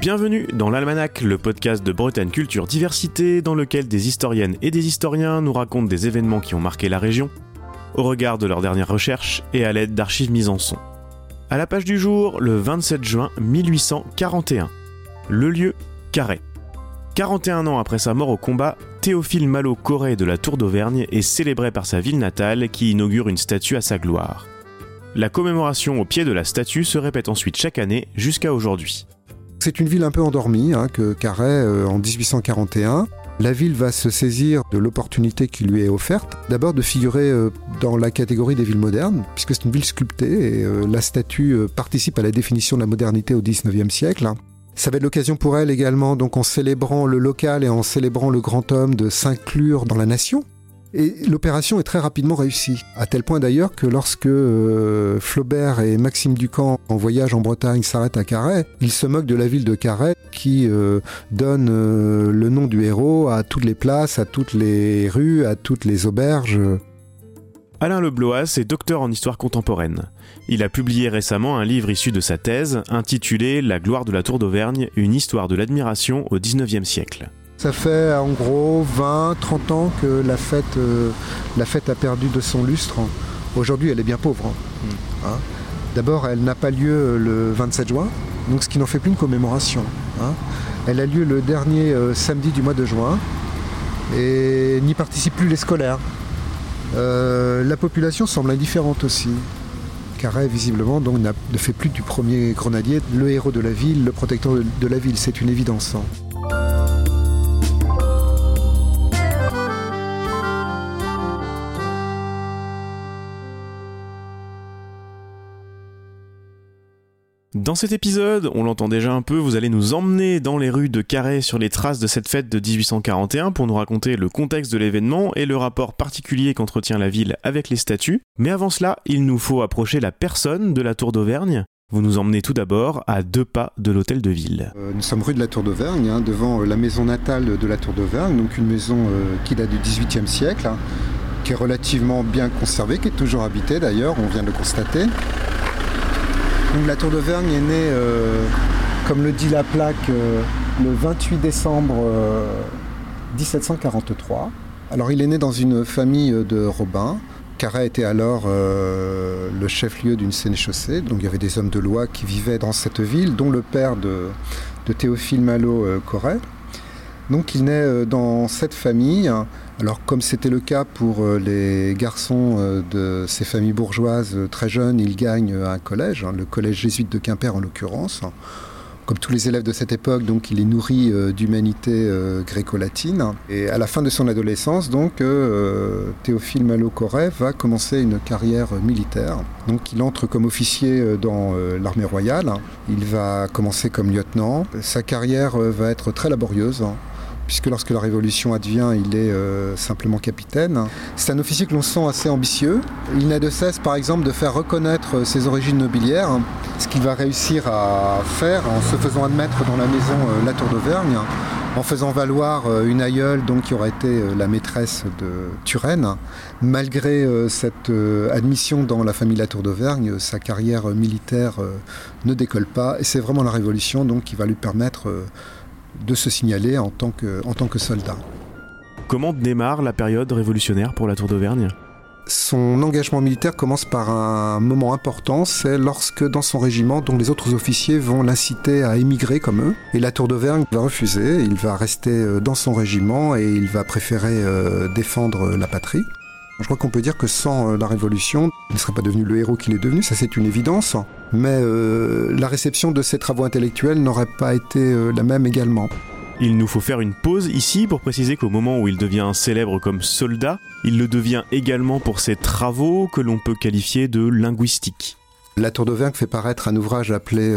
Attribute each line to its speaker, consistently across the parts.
Speaker 1: Bienvenue dans l'Almanach, le podcast de Bretagne Culture Diversité, dans lequel des historiennes et des historiens nous racontent des événements qui ont marqué la région, au regard de leurs dernières recherches et à l'aide d'archives mises en son. À la page du jour, le 27 juin 1841. Le lieu, Carré. 41 ans après sa mort au combat, Théophile Malo Corée de la Tour d'Auvergne est célébré par sa ville natale qui inaugure une statue à sa gloire. La commémoration au pied de la statue se répète ensuite chaque année jusqu'à aujourd'hui.
Speaker 2: C'est une ville un peu endormie hein, que Carhaix euh, en 1841. La ville va se saisir de l'opportunité qui lui est offerte, d'abord de figurer euh, dans la catégorie des villes modernes, puisque c'est une ville sculptée et euh, la statue participe à la définition de la modernité au XIXe siècle. Ça va être l'occasion pour elle également, donc en célébrant le local et en célébrant le grand homme, de s'inclure dans la nation, et l'opération est très rapidement réussie, à tel point d'ailleurs que lorsque euh, Flaubert et Maxime Ducamp en voyage en Bretagne s'arrêtent à Carhaix, ils se moquent de la ville de Carhaix qui euh, donne euh, le nom du héros à toutes les places, à toutes les rues, à toutes les auberges.
Speaker 1: Alain Lebloas est docteur en histoire contemporaine. Il a publié récemment un livre issu de sa thèse intitulé La gloire de la Tour d'Auvergne, une histoire de l'admiration au XIXe siècle.
Speaker 2: Ça fait en gros 20, 30 ans que la fête, euh, la fête a perdu de son lustre. Aujourd'hui, elle est bien pauvre. Hein. Mm. Hein. D'abord, elle n'a pas lieu le 27 juin, donc ce qui n'en fait plus une commémoration. Hein. Elle a lieu le dernier euh, samedi du mois de juin et n'y participent plus les scolaires. Euh, la population semble indifférente aussi. Carré, visiblement, donc, ne fait plus du premier grenadier le héros de la ville, le protecteur de la ville. C'est une évidence.
Speaker 1: Dans cet épisode, on l'entend déjà un peu, vous allez nous emmener dans les rues de Carré sur les traces de cette fête de 1841 pour nous raconter le contexte de l'événement et le rapport particulier qu'entretient la ville avec les statues. Mais avant cela, il nous faut approcher la personne de la Tour d'Auvergne. Vous nous emmenez tout d'abord à deux pas de l'hôtel de ville.
Speaker 2: Euh, nous sommes rue de la Tour d'Auvergne, hein, devant euh, la maison natale de la Tour d'Auvergne, donc une maison euh, qui date du XVIIIe siècle, hein, qui est relativement bien conservée, qui est toujours habitée d'ailleurs, on vient de le constater la tour d'Auvergne est née, euh, comme le dit la plaque, euh, le 28 décembre 1743. Euh, Alors il est né dans une famille de Robins. Carré était alors le chef-lieu d'une sénéchaussée, donc il y avait des hommes de loi qui vivaient dans cette ville, dont le père de, Théophile Malo Corret. Donc il naît dans cette famille alors comme c'était le cas pour euh, les garçons euh, de ces familles bourgeoises euh, très jeunes, ils gagnent un collège, hein, le collège jésuite de Quimper en l'occurrence. Comme tous les élèves de cette époque, donc il est nourri d'humanité gréco-latine. Et à la fin de son adolescence, donc Théophile Malo-Corret va commencer une carrière militaire. Donc il entre comme officier dans l'armée royale. Il va commencer comme lieutenant. Sa carrière va être très laborieuse puisque lorsque la Révolution advient, il est euh, simplement capitaine. C'est un officier que l'on sent assez ambitieux. Il n'a de cesse, par exemple, de faire reconnaître ses origines nobiliaires, ce qu'il va réussir à faire en se faisant admettre dans la maison euh, La Tour d'Auvergne, en faisant valoir euh, une aïeule qui aurait été la maîtresse de Turenne. Malgré cette admission dans la famille La Tour d'Auvergne, sa carrière militaire ne décolle pas, et c'est vraiment la Révolution donc, qui va lui permettre de se signaler en tant que, en tant que soldat.
Speaker 1: Comment démarre la période révolutionnaire pour la Tour d'Auvergne?
Speaker 2: Son engagement militaire commence par un moment important, c'est lorsque dans son régiment, dont les autres officiers vont l'inciter à émigrer comme eux, et la Tour d'Auvergne va refuser, il va rester euh, dans son régiment et il va préférer euh, défendre la patrie. Je crois qu'on peut dire que sans euh, la Révolution, il ne serait pas devenu le héros qu'il est devenu, ça c'est une évidence. Mais euh, la réception de ses travaux intellectuels n'aurait pas été euh, la même également.
Speaker 1: Il nous faut faire une pause ici pour préciser qu'au moment où il devient célèbre comme soldat, il le devient également pour ses travaux que l'on peut qualifier de linguistiques.
Speaker 2: La Tour d'Auvergne fait paraître un ouvrage appelé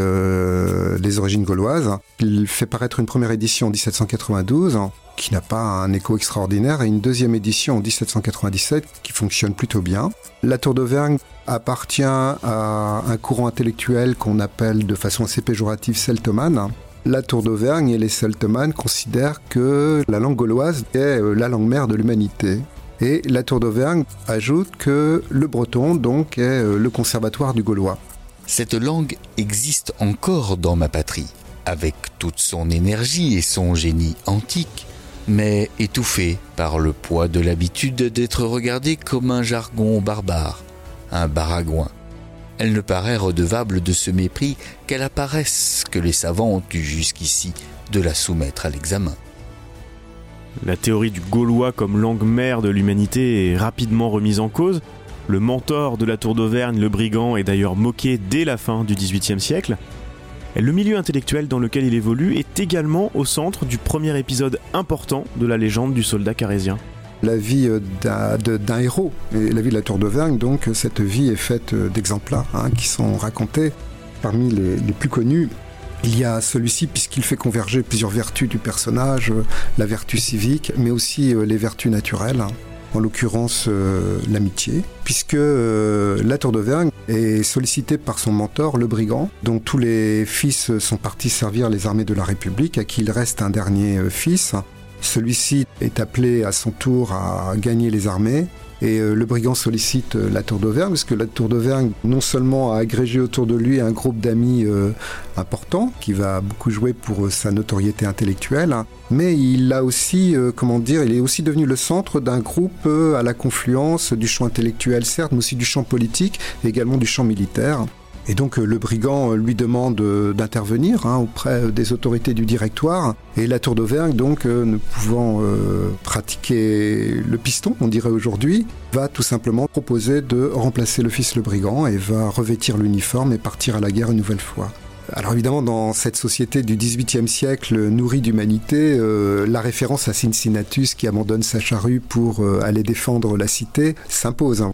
Speaker 2: Les origines gauloises. Il fait paraître une première édition en 1792 qui n'a pas un écho extraordinaire, et une deuxième édition en 1797 qui fonctionne plutôt bien. La Tour d'Auvergne appartient à un courant intellectuel qu'on appelle de façon assez péjorative celtomane. La Tour d'Auvergne et les celtomanes considèrent que la langue gauloise est euh, la langue mère de l'humanité. Et la Tour d'Auvergne ajoute que le breton donc est euh, le conservatoire du gaulois.
Speaker 3: Cette langue existe encore dans ma patrie. avec toute son énergie et son génie antique, mais étouffée par le poids de l'habitude d'être regardée comme un jargon barbare, un baragouin. Elle ne paraît redevable de ce mépris qu'elle apparaisse que les savants ont eu jusqu'ici de la soumettre à l'examen.
Speaker 1: La théorie du gaulois comme langue mère de l'humanité est rapidement remise en cause. Le mentor de la tour d'Auvergne, le brigand, est d'ailleurs moqué dès la fin du XVIIIe siècle. Le milieu intellectuel dans lequel il évolue est également au centre du premier épisode important de la légende du soldat carésien.
Speaker 2: La vie euh, d'un héros, et la vie de la Tour d'Auvergne, donc cette vie est faite euh, d'exemplaires hein, qui sont racontés. Parmi les, plus connus, il y a celui-ci puisqu'il fait converger plusieurs vertus du personnage, euh, la vertu civique, mais aussi les vertus naturelles en l'occurrence euh, l'amitié, puisque euh, la Tour d'Auvergne est sollicitée par son mentor, le brigand, dont tous les fils sont partis servir les armées de la République, à qui il reste un dernier euh, fils. Celui-ci est appelé à son tour à gagner les armées et euh, le brigand sollicite euh, la Tour d'Auvergne, parce que la Tour d'Auvergne, non seulement a agrégé autour de lui un groupe d'amis euh, important, qui va beaucoup jouer pour sa notoriété intellectuelle, hein, mais il a aussi, comment dire, il est aussi devenu le centre d'un groupe à la confluence du champ intellectuel, certes, mais aussi du champ politique, également du champ militaire. Et donc euh, le brigand euh, lui demande euh, d'intervenir hein, auprès des autorités du directoire. Et la Tour d'Auvergne, donc ne pouvant pratiquer le piston, on dirait aujourd'hui, va tout simplement proposer de remplacer le fils le brigand et va revêtir l'uniforme et partir à la guerre une nouvelle fois. Alors évidemment, dans cette société du XVIIIe siècle nourrie d'humanité, la référence à Cincinnatus qui abandonne sa charrue pour aller défendre la cité s'impose. Hein.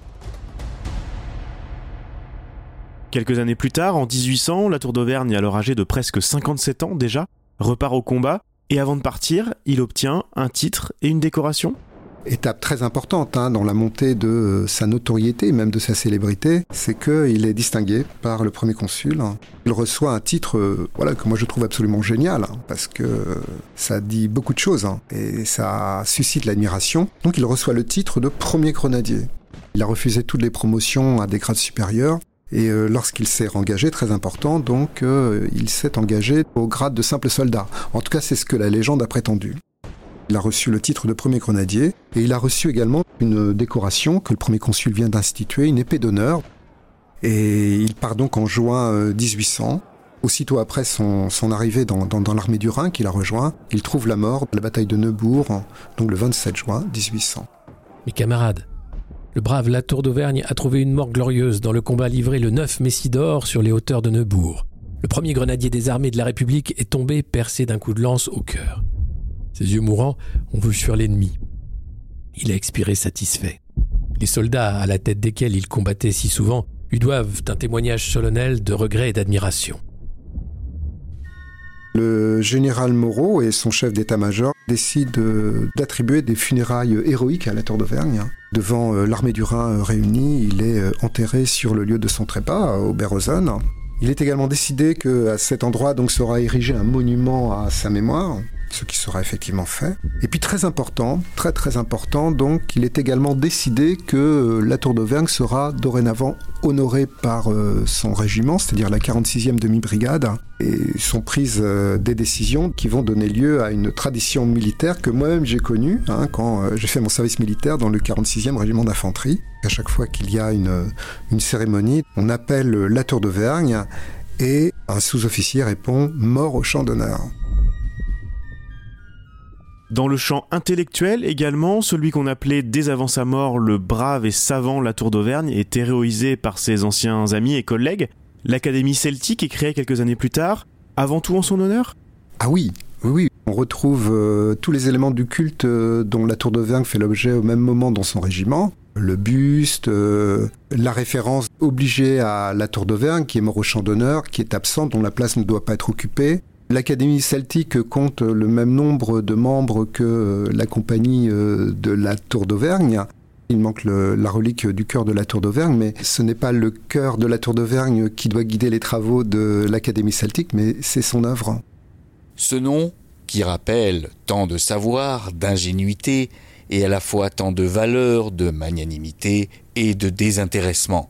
Speaker 1: Quelques années plus tard, en 1800, la Tour d'Auvergne, alors âgée de presque 57 ans déjà, repart au combat, et avant de partir, il obtient un titre et une décoration
Speaker 2: étape très importante hein, dans la montée de sa notoriété, même de sa célébrité, c'est qu'il est distingué par le premier consul. Il reçoit un titre euh, voilà, que moi je trouve absolument génial, hein, parce que ça dit beaucoup de choses, hein, et ça suscite l'admiration. Donc il reçoit le titre de premier grenadier. Il a refusé toutes les promotions à des grades supérieurs. Et euh, lorsqu'il s'est engagé, très important, donc euh, il s'est engagé au grade de simple soldat. En tout cas, c'est ce que la légende a prétendu. Il a reçu le titre de premier grenadier et il a reçu également une décoration que le premier consul vient d'instituer, une épée d'honneur. Et il part donc en juin 1800. Euh, Aussitôt après son, arrivée dans, dans l'armée du Rhin qu'il a rejoint, il trouve la mort à la bataille de Neubourg, donc le 27 juin 1800.
Speaker 4: Mes camarades, le brave Latour d'Auvergne a trouvé une mort glorieuse dans le combat livré le 9 Messidor sur les hauteurs de Neubourg. Le premier grenadier des armées de la République est tombé percé d'un coup de lance au cœur. Ses yeux mourants ont vu sur l'ennemi. Il a expiré satisfait. Les soldats à la tête desquels il combattait si souvent lui doivent un témoignage solennel de regret et d'admiration.
Speaker 2: Le général Moreau et son chef d'état-major décident d'attribuer des funérailles héroïques à la Tour d'Auvergne. Devant euh, l'armée du Rhin euh, réunie, il est euh, enterré sur le lieu de son trépas, au Berozone. Il est également décidé qu'à cet endroit donc sera érigé un monument à sa mémoire ce qui sera effectivement fait. Et puis très important, très très important, donc il est également décidé que euh, la Tour d'Auvergne sera dorénavant honorée par euh, son régiment, c'est-à-dire la 46e demi-brigade, et sont prises euh, des décisions qui vont donner lieu à une tradition militaire que moi-même j'ai connue hein, quand j'ai fait mon service militaire dans le 46e régiment d'infanterie. À chaque fois qu'il y a une, une cérémonie, on appelle la Tour d'Auvergne et un sous-officier répond mort au champ d'honneur.
Speaker 1: Dans le champ intellectuel également, celui qu'on appelait dès avant sa mort le brave et savant Latour d'Auvergne est héroïsé par ses anciens amis et collègues. L'Académie celtique est créée quelques années plus tard, avant tout en son honneur?
Speaker 2: Ah oui, oui, On retrouve euh, tous les éléments du culte euh, dont la Tour d'Auvergne fait l'objet au même moment dans son régiment. Le buste, euh, la référence obligée à la Tour d'Auvergne qui est mort au champ d'honneur, qui est absente, dont la place ne doit pas être occupée. L'Académie celtique compte le même nombre de membres que la compagnie euh, de la Tour d'Auvergne. Il manque la relique du cœur de la Tour d'Auvergne, mais ce n'est pas le cœur de la Tour d'Auvergne qui doit guider les travaux de l'Académie celtique, mais c'est son œuvre.
Speaker 3: Ce nom, qui rappelle tant de savoir, d'ingénuité, et à la fois tant de valeur, de magnanimité et de désintéressement.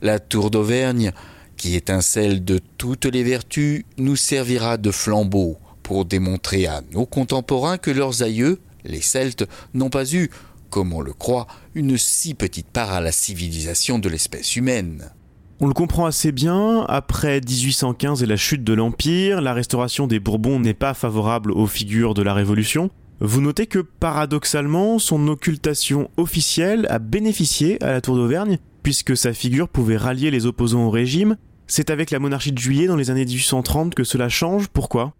Speaker 3: La Tour d'Auvergne qui étincelle de toutes les vertus, nous servira de flambeau pour démontrer à nos contemporains que leurs aïeux, les Celtes, n'ont pas eu, comme on le croit, une si petite part à la civilisation de l'espèce humaine.
Speaker 1: On le comprend assez bien, après 1815 et la chute de l'Empire, la restauration des Bourbons n'est pas favorable aux figures de la Révolution. Vous notez que paradoxalement, son occultation officielle a bénéficié à la Tour d'Auvergne, puisque sa figure pouvait rallier les opposants au régime. C'est avec la monarchie de juillet dans les années 1830 que cela change, pourquoi?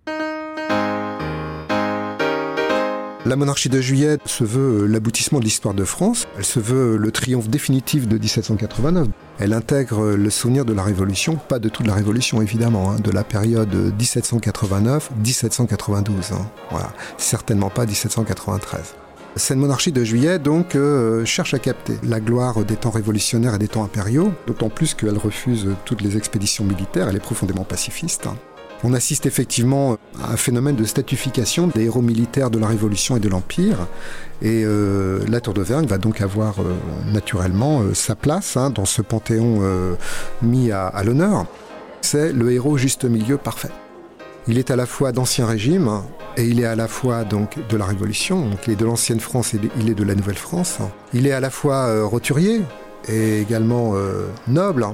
Speaker 2: La monarchie de juillet se veut l'aboutissement de l'histoire de France, elle se veut le triomphe définitif de 1789. Elle intègre le souvenir de la Révolution, pas de toute la Révolution évidemment, hein, de la période 1789-1792. Hein. Voilà, certainement pas 1793. Cette monarchie de juillet donc euh, cherche à capter la gloire des temps révolutionnaires et des temps impériaux, d'autant plus qu'elle refuse toutes les expéditions militaires, elle est profondément pacifiste. On assiste effectivement à un phénomène de statification des héros militaires de la Révolution et de l'Empire. Et euh, la Tour d'Auvergne va donc avoir euh, naturellement euh, sa place hein, dans ce panthéon mis à, l'honneur. C'est le héros juste milieu parfait. Il est à la fois d'ancien régime et il est à la fois donc de la Révolution. Donc il est de l'ancienne France et il est de la Nouvelle France. Il est à la fois roturier et également noble.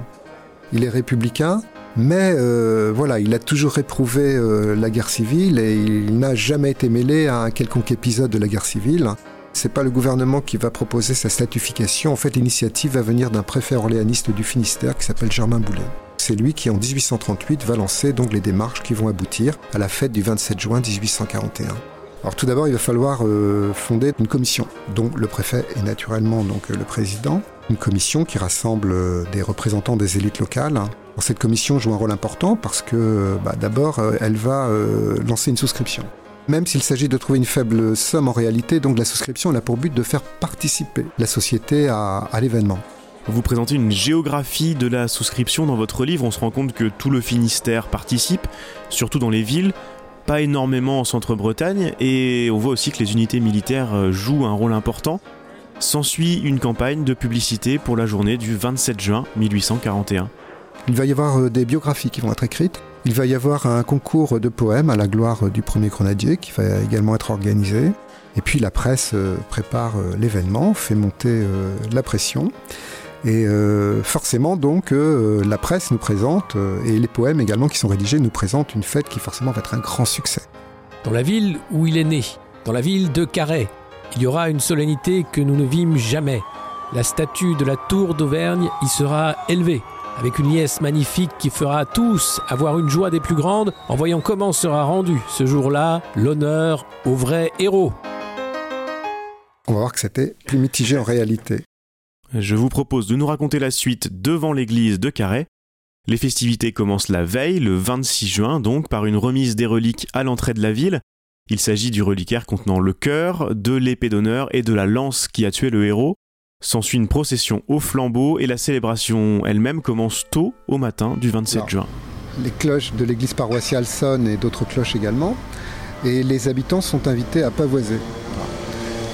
Speaker 2: Il est républicain mais euh, voilà, il a toujours éprouvé euh, la guerre civile et il n'a jamais été mêlé à un quelconque épisode de la guerre civile. C'est pas le gouvernement qui va proposer sa statification. En fait, l'initiative va venir d'un préfet orléaniste du Finistère qui s'appelle Germain Boulet. C'est lui qui, en 1838, va lancer donc les démarches qui vont aboutir à la fête du 27 juin 1841. Alors tout d'abord, il va falloir euh, fonder une commission dont le préfet est naturellement donc le président. Une commission qui rassemble des représentants des élites locales, cette commission joue un rôle important parce que bah, d'abord, euh, elle va euh, lancer une souscription. Même s'il s'agit de trouver une faible somme en réalité, donc la souscription a pour but de faire participer la société à, l'événement.
Speaker 1: Vous présentez une géographie de la souscription dans votre livre, on se rend compte que tout le Finistère participe, surtout dans les villes, pas énormément en centre-Bretagne, et on voit aussi que les unités militaires euh, jouent un rôle important. S'ensuit une campagne de publicité pour la journée du 27 juin 1841.
Speaker 2: Il va y avoir euh, des biographies qui vont être écrites. Il va y avoir un concours de poèmes à la gloire du premier grenadier qui va également être organisé. Et puis la presse euh, prépare euh, l'événement, fait monter la pression. Et forcément donc la presse nous présente, et les poèmes également qui sont rédigés nous présentent une fête qui forcément va être un grand succès.
Speaker 4: Dans la ville où il est né, dans la ville de Carhaix, il y aura une solennité que nous ne vîmes jamais. La statue de la tour d'Auvergne y sera élevée avec une liesse magnifique qui fera tous avoir une joie des plus grandes en voyant comment sera rendu ce jour-là l'honneur aux vrais héros.
Speaker 2: On va voir que c'était plus mitigé en réalité.
Speaker 1: Je vous propose de nous raconter la suite devant l'église de Carhaix. Les festivités commencent la veille, le 26 juin, donc par une remise des reliques à l'entrée de la ville. Il s'agit du reliquaire contenant le cœur, de l'épée d'honneur et de la lance qui a tué le héros. S'ensuit une procession au flambeau et la célébration elle-même commence tôt au matin du 27 juin.
Speaker 2: Les cloches de l'église paroissiale sonnent et d'autres cloches également. Et les habitants sont invités à pavoiser.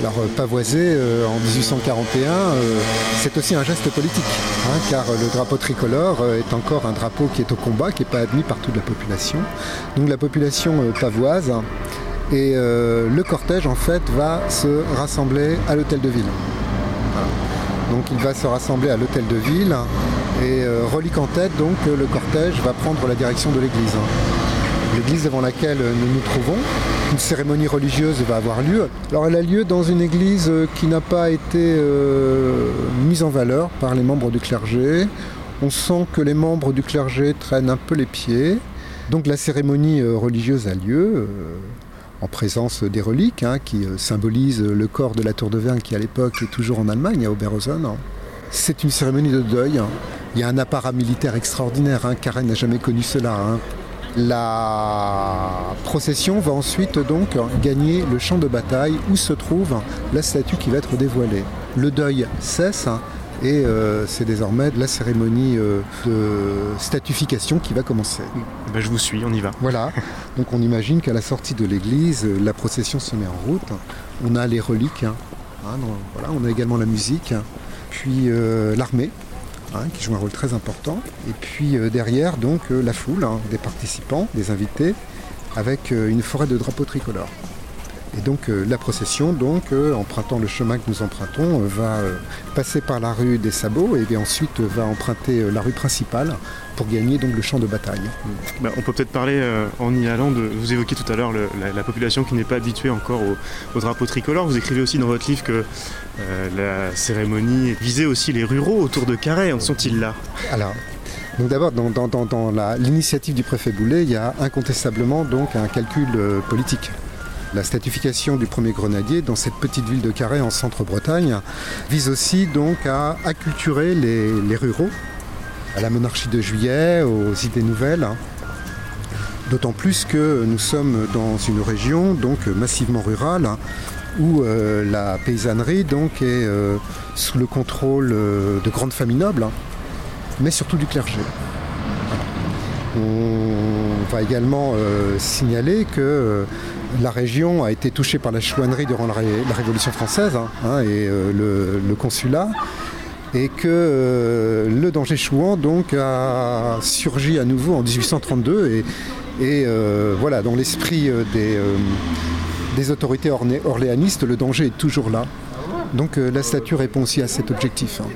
Speaker 2: Alors euh, pavoiser euh, en 1841, euh, c'est aussi un geste politique, hein, car le drapeau tricolore est encore un drapeau qui est au combat, qui n'est pas admis par toute la population. Donc la population pavoise et le cortège en fait va se rassembler à l'hôtel de ville. Donc il va se rassembler à l'hôtel de ville et relique en tête, donc le cortège va prendre la direction de l'église. L'église devant laquelle nous nous trouvons, une cérémonie religieuse va avoir lieu. Alors elle a lieu dans une église euh, qui n'a pas été euh, mise en valeur par les membres du clergé. On sent que les membres du clergé traînent un peu les pieds. Donc la cérémonie religieuse a lieu en présence des reliques hein, qui euh, symbolisent le corps de la tour de Verne qui à l'époque est toujours en Allemagne, à Oberhausen. C'est une cérémonie de deuil. Il y a un apparat militaire extraordinaire, hein. Karen n'a jamais connu cela. Hein. La procession va ensuite donc gagner le champ de bataille où se trouve la statue qui va être dévoilée. Le deuil cesse et euh, c'est désormais la cérémonie euh, de statification qui va commencer.
Speaker 1: Ben, je vous suis, on y va.
Speaker 2: Voilà, donc on imagine qu'à la sortie de l'église, euh, la procession se met en route. On a les reliques, hein. Voilà, on a également la musique, puis l'armée. Hein, qui joue un rôle très important. Et puis derrière, donc, la foule hein, des participants, des invités, avec une forêt de drapeaux tricolores. Et donc euh, la procession, donc, euh, empruntant le chemin que nous empruntons, euh, va passer par la rue des Sabots et ensuite va emprunter la rue principale pour gagner donc le champ de bataille.
Speaker 1: Bah, on peut peut-être parler en y allant de. Vous évoquiez tout à l'heure la, population qui n'est pas habituée encore au, drapeau tricolore. Vous écrivez aussi dans votre livre que la cérémonie visait aussi les ruraux autour de Carré. En sont-ils là?
Speaker 2: Alors, donc d'abord, dans, dans l'initiative du préfet Boulet, il y a incontestablement donc un calcul politique. La statification du premier grenadier dans cette petite ville de Carré en centre-Bretagne vise aussi donc à acculturer les, ruraux à la monarchie de juillet, aux idées nouvelles. D'autant plus que nous sommes dans une région donc massivement rurale où euh, la paysannerie donc est euh, sous le contrôle euh, de grandes familles nobles, mais surtout du clergé. On va également signaler que la région a été touchée par la chouannerie durant la, Révolution française hein, hein, et le, consulat et que euh, le danger chouan donc a surgi à nouveau en 1832 et, euh, voilà dans l'esprit des, autorités orléanistes le danger est toujours là donc la statue répond aussi à cet objectif
Speaker 1: hein.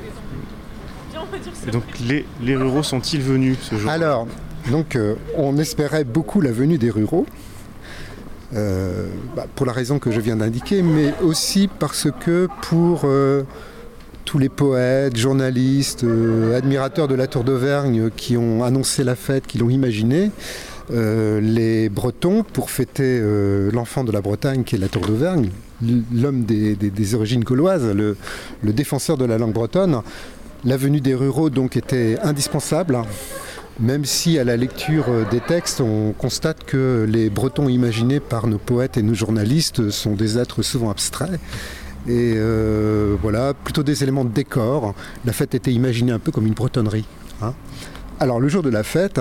Speaker 1: et donc les, les ruraux sont-ils venus ce jour
Speaker 2: alors donc on espérait beaucoup la venue des ruraux euh, bah, pour la raison que je viens d'indiquer, mais aussi parce que pour euh, tous les poètes, journalistes, euh, admirateurs de la Tour d'Auvergne qui ont annoncé la fête, qui l'ont imaginée, les Bretons, pour fêter l'enfant de la Bretagne qui est la Tour d'Auvergne, l'homme des, origines gauloises, le, défenseur de la langue bretonne, la venue des ruraux donc était indispensable même si à la lecture euh, des textes, on constate que les Bretons imaginés par nos poètes et nos journalistes sont des êtres souvent abstraits. Et euh, voilà, plutôt des éléments de décor. La fête était imaginée un peu comme une bretonnerie. Hein. Alors le jour de la fête,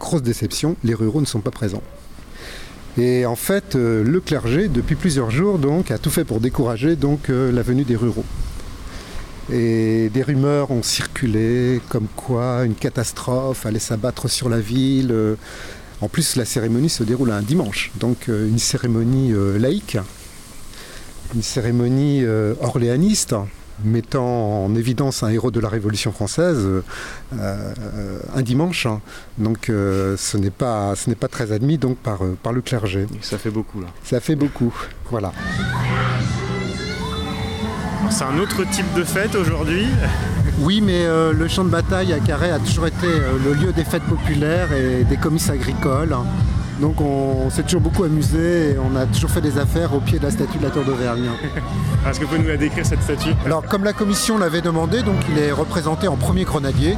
Speaker 2: grosse déception, les ruraux ne sont pas présents. Et en fait, euh, le clergé, depuis plusieurs jours, a tout fait pour décourager donc, la venue des ruraux. Et des rumeurs ont circulé comme quoi une catastrophe allait s'abattre sur la ville. En plus, la cérémonie se déroule un dimanche, donc euh, une cérémonie euh, laïque, une cérémonie euh, orléaniste, mettant en évidence un héros de la Révolution française un dimanche. Donc ce n'est pas, pas très admis donc, par, par le clergé.
Speaker 1: Ça fait beaucoup là.
Speaker 2: Ça fait beaucoup, voilà.
Speaker 1: C'est un autre type de fête aujourd'hui
Speaker 2: Oui, mais euh, le champ de bataille à Carré a toujours été euh, le lieu des fêtes populaires et des comices agricoles. Donc on, s'est toujours beaucoup amusé et on a toujours fait des affaires au pied de la statue de la Tour d'Auvergne.
Speaker 1: Est-ce que vous pouvez nous la décrire cette statue?
Speaker 2: Alors comme la commission l'avait demandé, donc il est représenté en premier grenadier.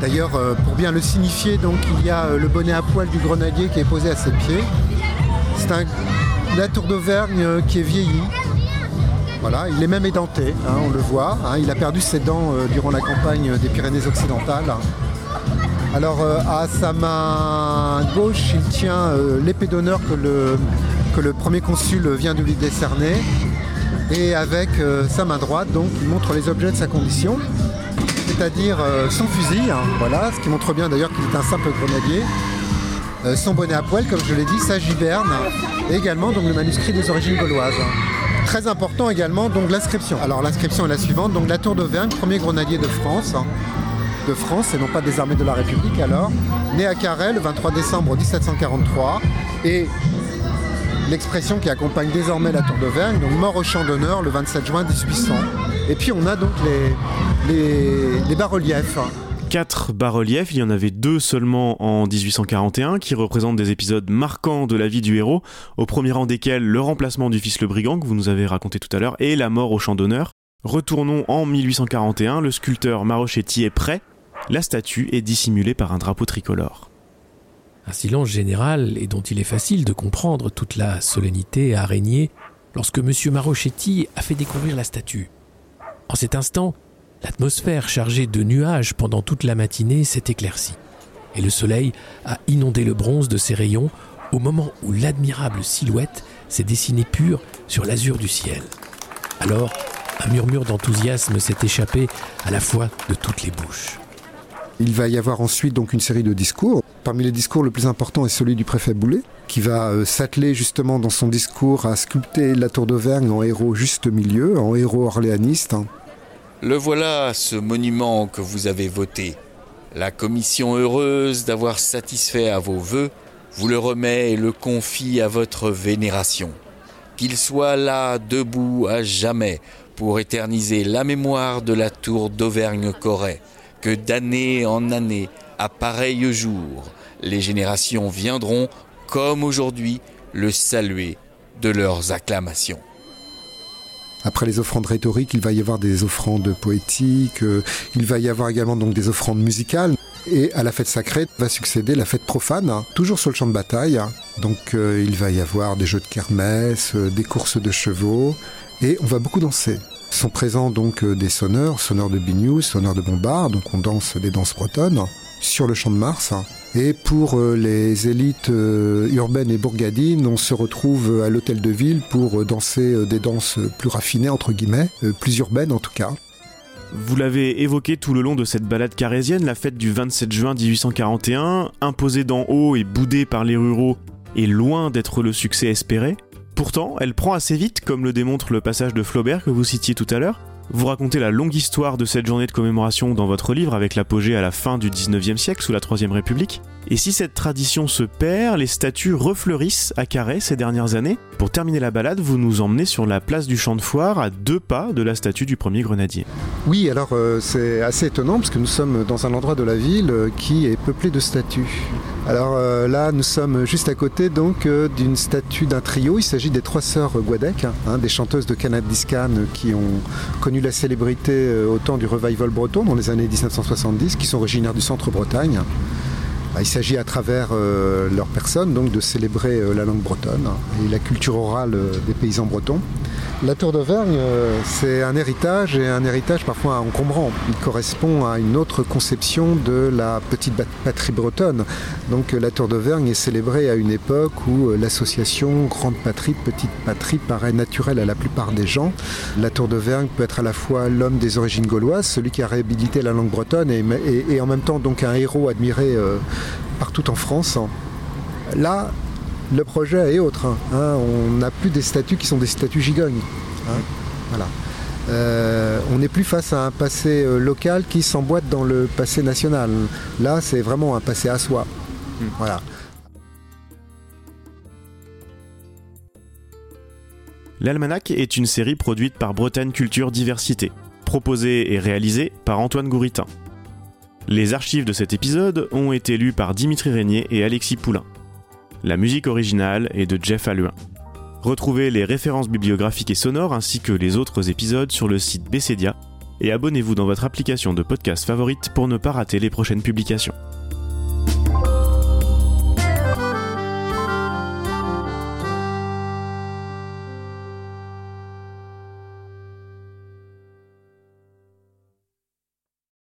Speaker 2: D'ailleurs, euh, pour bien le signifier, donc il y a le bonnet à poil du grenadier qui est posé à ses pieds. C'est la Tour d'Auvergne qui est vieillie, voilà, il est même édenté, hein, on le voit. Hein. il a perdu ses dents euh, durant la campagne des Pyrénées occidentales. Alors euh, à sa main gauche, il tient euh, l'épée d'honneur que le, premier consul vient de lui décerner. Et avec sa main droite, donc, il montre les objets de sa condition, c'est-à-dire son fusil, hein, voilà, ce qui montre bien d'ailleurs qu'il est un simple grenadier, son bonnet à poil, comme je l'ai dit, sa giberne, et également donc, le manuscrit des origines gauloises. Très important également, donc l'inscription. Alors l'inscription est la suivante, donc la Tour d'Auvergne, premier grenadier de France, hein, de France et non pas des armées de la République alors, né à Carrel le 23 décembre 1743 et l'expression qui accompagne désormais la Tour d'Auvergne, donc mort au champ d'honneur le 27 juin 1800. Et puis on a donc les, les, les bas-reliefs.
Speaker 1: Quatre bas-reliefs, il y en avait deux seulement en 1841 qui représentent des épisodes marquants de la vie du héros, au premier rang desquels le remplacement du fils le brigand que vous nous avez raconté tout à l'heure et la mort au champ d'honneur. Retournons en 1841, le sculpteur Marochetti est prêt, la statue est dissimulée par un drapeau tricolore.
Speaker 4: Un silence général et dont il est facile de comprendre toute la solennité a régné lorsque M. Marochetti a fait découvrir la statue. En cet instant, L'atmosphère chargée de nuages pendant toute la matinée s'est éclaircie, et le soleil a inondé le bronze de ses rayons au moment où l'admirable silhouette s'est dessinée pure sur l'azur du ciel. Alors, Un murmure d'enthousiasme s'est échappé à la fois de toutes les bouches.
Speaker 2: Il va y avoir ensuite donc une série de discours. Parmi les discours, le plus important est celui du préfet Boulet, qui va euh, s'atteler justement dans son discours à sculpter la tour d'Auvergne en héros juste milieu, en héros orléaniste.
Speaker 3: Le voilà, ce monument que vous avez voté. La commission heureuse d'avoir satisfait à vos vœux vous le remet et le confie à votre vénération. Qu'il soit là, debout à jamais, pour éterniser la mémoire de la tour d'Auvergne-Corée, que d'année en année, à pareil jour, les générations viendront, comme aujourd'hui, le saluer de leurs acclamations.
Speaker 2: Après les offrandes rhétoriques, il va y avoir des offrandes poétiques, euh, il va y avoir également des offrandes musicales. Et à la fête sacrée va succéder la fête profane, hein, toujours sur le champ de bataille. Donc euh, il va y avoir des jeux de kermesse, euh, des courses de chevaux, et on va beaucoup danser. Sont présents donc des sonneurs, sonneurs de biniou, sonneurs de bombard, donc on danse des danses bretonnes sur le champ de Mars. Et pour euh, les élites euh, urbaines et bourgadines, on se retrouve à l'hôtel de ville pour euh, danser des danses plus raffinées, entre guillemets, plus urbaines en tout cas.
Speaker 1: Vous l'avez évoqué tout le long de cette balade carésienne, la fête du 27 juin 1841, imposée d'en haut et boudée par les ruraux, est loin d'être le succès espéré. Pourtant, elle prend assez vite, comme le démontre le passage de Flaubert que vous citiez tout à l'heure, vous racontez la longue histoire de cette journée de commémoration dans votre livre avec l'apogée à la fin du 19e siècle sous la Troisième République. Et si cette tradition se perd, les statues refleurissent à Carré ces dernières années. Pour terminer la balade, vous nous emmenez sur la place du champ de foire à deux pas de la statue du premier grenadier.
Speaker 2: Oui, alors euh, c'est assez étonnant parce que nous sommes dans un endroit de la ville euh, qui est peuplé de statues. Alors euh, là, nous sommes juste à côté donc d'une statue d'un trio. Il s'agit des trois sœurs Guadec, hein, des chanteuses de Canadiscan qui ont connu la célébrité au temps du revival breton dans les années 1970, qui sont originaires du centre-Bretagne. Bah, il s'agit à travers euh, leur personne donc de célébrer euh, la langue bretonne et la culture orale euh, des paysans bretons. La Tour d'Auvergne, c'est un héritage et un héritage parfois encombrant. Il correspond à une autre conception de la petite patrie bretonne. Donc la Tour d'Auvergne est célébrée à une époque où l'association grande patrie, petite patrie paraît naturelle à la plupart des gens. La Tour d'Auvergne peut être à la fois l'homme des origines gauloises, celui qui a réhabilité la langue bretonne et, en même temps donc un héros admiré partout en France. Là, le projet est autre. Hein. Hein, on n'a plus des statuts qui sont des statuts gigognes. Hein. Voilà. Euh, on n'est plus face à un passé euh, local qui s'emboîte dans le passé national. Là, c'est vraiment un passé à soi. Hmm. Voilà.
Speaker 1: L'Almanach est une série produite par Bretagne Culture Diversité, proposée et réalisée par Antoine Gouritin. Les archives de cet épisode ont été lues par Dimitri Régnier et Alexis Poulain. La musique originale est de Jeff Alluin. Retrouvez les références bibliographiques et sonores ainsi que les autres épisodes sur le site Bessedia et abonnez-vous dans votre application de podcast favorite pour ne pas rater les prochaines publications.